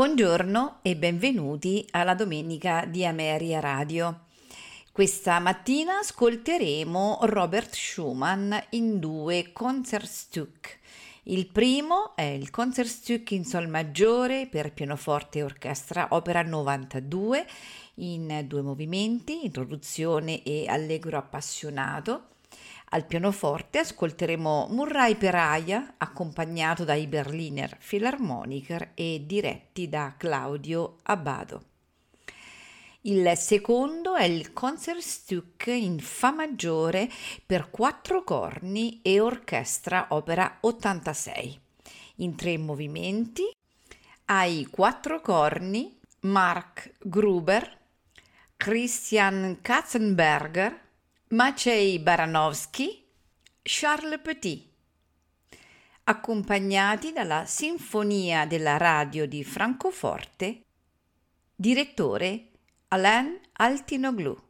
Buongiorno e benvenuti alla domenica di Ameria Radio. Questa mattina ascolteremo Robert Schumann in due Concertstück. Il primo è il Concertstück in Sol maggiore per pianoforte e orchestra, opera 92, in due movimenti, introduzione e allegro appassionato al pianoforte ascolteremo Murray Peraya, accompagnato dai Berliner Philharmoniker e diretti da Claudio Abbado. Il secondo è il Concertstück in Fa maggiore per quattro corni e orchestra opera 86. In tre movimenti ai quattro corni Mark Gruber, Christian Katzenberger, Maciej Baranowski, Charles Petit, accompagnati dalla Sinfonia della Radio di Francoforte, direttore Alain Altinoglu.